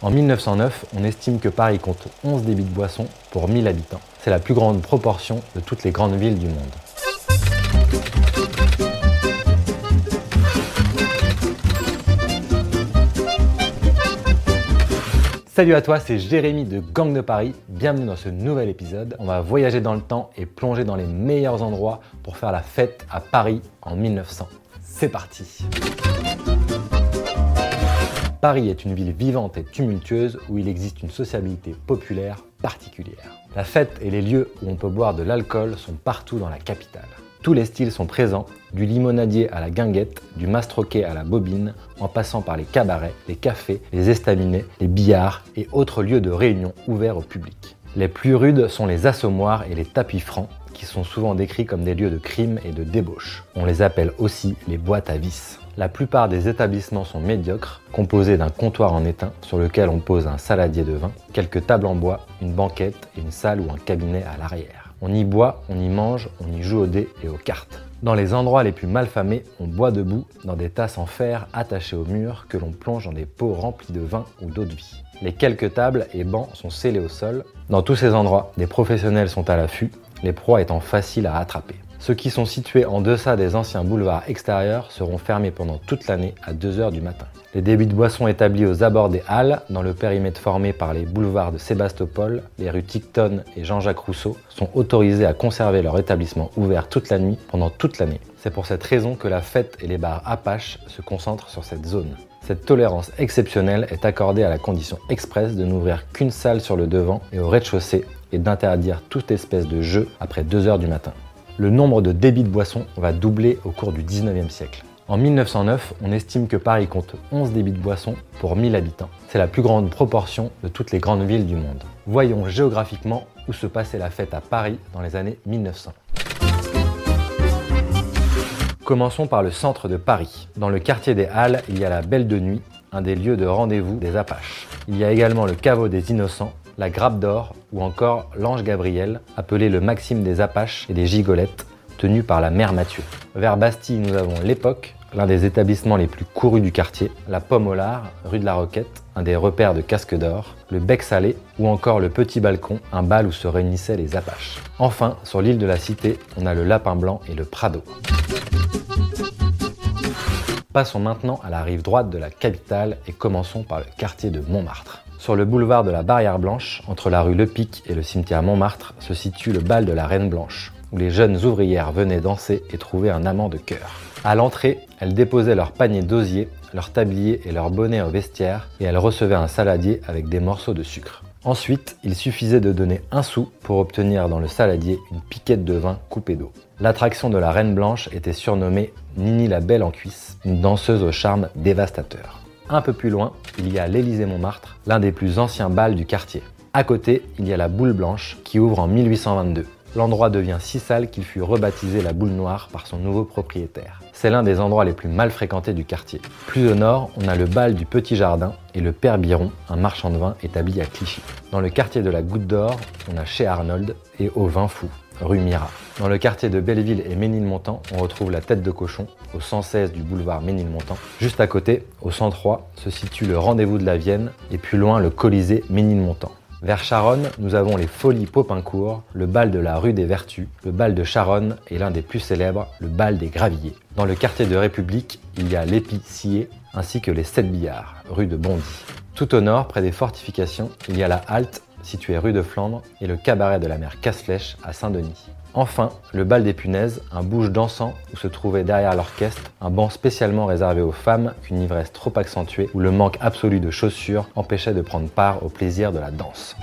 En 1909, on estime que Paris compte 11 débits de boissons pour 1000 habitants. C'est la plus grande proportion de toutes les grandes villes du monde. Salut à toi, c'est Jérémy de Gang de Paris. Bienvenue dans ce nouvel épisode. On va voyager dans le temps et plonger dans les meilleurs endroits pour faire la fête à Paris en 1900. C'est parti Paris est une ville vivante et tumultueuse où il existe une sociabilité populaire particulière. La fête et les lieux où on peut boire de l'alcool sont partout dans la capitale. Tous les styles sont présents, du limonadier à la guinguette, du mastroquet à la bobine, en passant par les cabarets, les cafés, les estaminets, les billards et autres lieux de réunion ouverts au public. Les plus rudes sont les assommoirs et les tapis francs, qui sont souvent décrits comme des lieux de crime et de débauche. On les appelle aussi les boîtes à vis. La plupart des établissements sont médiocres, composés d'un comptoir en étain sur lequel on pose un saladier de vin, quelques tables en bois, une banquette et une salle ou un cabinet à l'arrière. On y boit, on y mange, on y joue aux dés et aux cartes. Dans les endroits les plus malfamés, on boit debout dans des tasses en fer attachées au mur que l'on plonge dans des pots remplis de vin ou d'eau de vie. Les quelques tables et bancs sont scellés au sol. Dans tous ces endroits, des professionnels sont à l'affût, les proies étant faciles à attraper. Ceux qui sont situés en deçà des anciens boulevards extérieurs seront fermés pendant toute l'année à 2h du matin. Les débits de boissons établis aux abords des halles, dans le périmètre formé par les boulevards de Sébastopol, les rues Ticton et Jean-Jacques Rousseau, sont autorisés à conserver leur établissement ouvert toute la nuit pendant toute l'année. C'est pour cette raison que la fête et les bars Apache se concentrent sur cette zone. Cette tolérance exceptionnelle est accordée à la condition expresse de n'ouvrir qu'une salle sur le devant et au rez-de-chaussée et d'interdire toute espèce de jeu après 2h du matin le nombre de débits de boissons va doubler au cours du 19e siècle. En 1909, on estime que Paris compte 11 débits de boissons pour 1000 habitants. C'est la plus grande proportion de toutes les grandes villes du monde. Voyons géographiquement où se passait la fête à Paris dans les années 1900. Commençons par le centre de Paris. Dans le quartier des Halles, il y a la Belle de Nuit, un des lieux de rendez-vous des Apaches. Il y a également le caveau des Innocents, la Grappe d'Or ou encore l'Ange Gabriel, appelé le Maxime des Apaches et des Gigolettes, tenu par la mère Mathieu. Vers Bastille, nous avons l'Époque, l'un des établissements les plus courus du quartier, la Pomme au Lard, rue de la Roquette, un des repères de casque d'or, le Bec Salé ou encore le Petit Balcon, un bal où se réunissaient les Apaches. Enfin, sur l'île de la Cité, on a le Lapin Blanc et le Prado. Passons maintenant à la rive droite de la capitale et commençons par le quartier de Montmartre. Sur le boulevard de la Barrière Blanche, entre la rue Le Pic et le cimetière Montmartre, se situe le bal de la Reine Blanche, où les jeunes ouvrières venaient danser et trouver un amant de cœur. À l'entrée, elles déposaient leur panier d'osier, leur tablier et leur bonnet au vestiaire, et elles recevaient un saladier avec des morceaux de sucre. Ensuite, il suffisait de donner un sou pour obtenir dans le saladier une piquette de vin coupée d'eau. L'attraction de la Reine Blanche était surnommée Nini la Belle en cuisse, une danseuse au charme dévastateur. Un peu plus loin, il y a l'Élysée-Montmartre, l'un des plus anciens bals du quartier. À côté, il y a la Boule Blanche qui ouvre en 1822. L'endroit devient si sale qu'il fut rebaptisé la Boule Noire par son nouveau propriétaire. C'est l'un des endroits les plus mal fréquentés du quartier. Plus au nord, on a le bal du Petit Jardin et le Père Biron, un marchand de vin établi à Clichy. Dans le quartier de la Goutte d'Or, on a chez Arnold et au Vin Fou, rue Mira. Dans le quartier de Belleville et Ménilmontant, on retrouve la tête de cochon au 116 du boulevard Ménilmontant. Juste à côté, au 103, se situe le rendez-vous de la Vienne et plus loin le Colisée Ménilmontant. Vers Charonne, nous avons les Folies Popincourt, le bal de la rue des Vertus, le bal de Charonne et l'un des plus célèbres, le bal des Gravilliers. Dans le quartier de République, il y a l'Épicier ainsi que les Sept Billards, rue de Bondy. Tout au nord, près des fortifications, il y a la halte située rue de Flandre et le cabaret de la mer Casse-Flèche à Saint-Denis. Enfin, le bal des punaises, un bouge dansant où se trouvait derrière l'orchestre un banc spécialement réservé aux femmes qu'une ivresse trop accentuée ou le manque absolu de chaussures empêchait de prendre part au plaisir de la danse.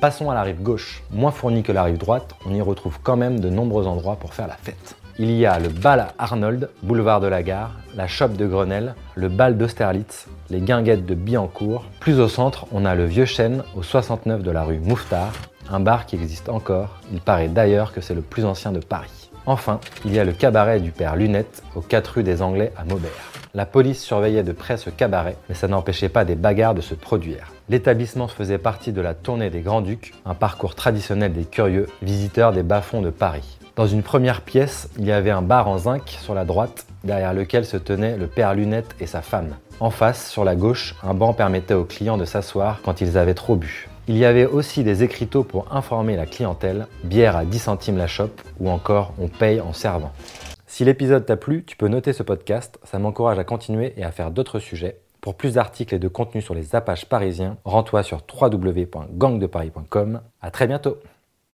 Passons à la rive gauche. Moins fournie que la rive droite, on y retrouve quand même de nombreux endroits pour faire la fête. Il y a le bal Arnold, boulevard de la Gare, la chope de Grenelle, le bal d'Austerlitz, les guinguettes de Billancourt. Plus au centre, on a le vieux chêne au 69 de la rue Mouffetard, un bar qui existe encore. Il paraît d'ailleurs que c'est le plus ancien de Paris. Enfin, il y a le cabaret du père Lunette, aux 4 rues des Anglais à Maubert. La police surveillait de près ce cabaret, mais ça n'empêchait pas des bagarres de se produire. L'établissement faisait partie de la tournée des Grands-Ducs, un parcours traditionnel des curieux, visiteurs des bas-fonds de Paris. Dans une première pièce, il y avait un bar en zinc sur la droite, derrière lequel se tenait le père Lunette et sa femme. En face, sur la gauche, un banc permettait aux clients de s'asseoir quand ils avaient trop bu. Il y avait aussi des écriteaux pour informer la clientèle, bière à 10 centimes la chope ou encore on paye en servant. Si l'épisode t'a plu, tu peux noter ce podcast, ça m'encourage à continuer et à faire d'autres sujets. Pour plus d'articles et de contenus sur les apaches parisiens, rends-toi sur www.gangdeparis.com. À très bientôt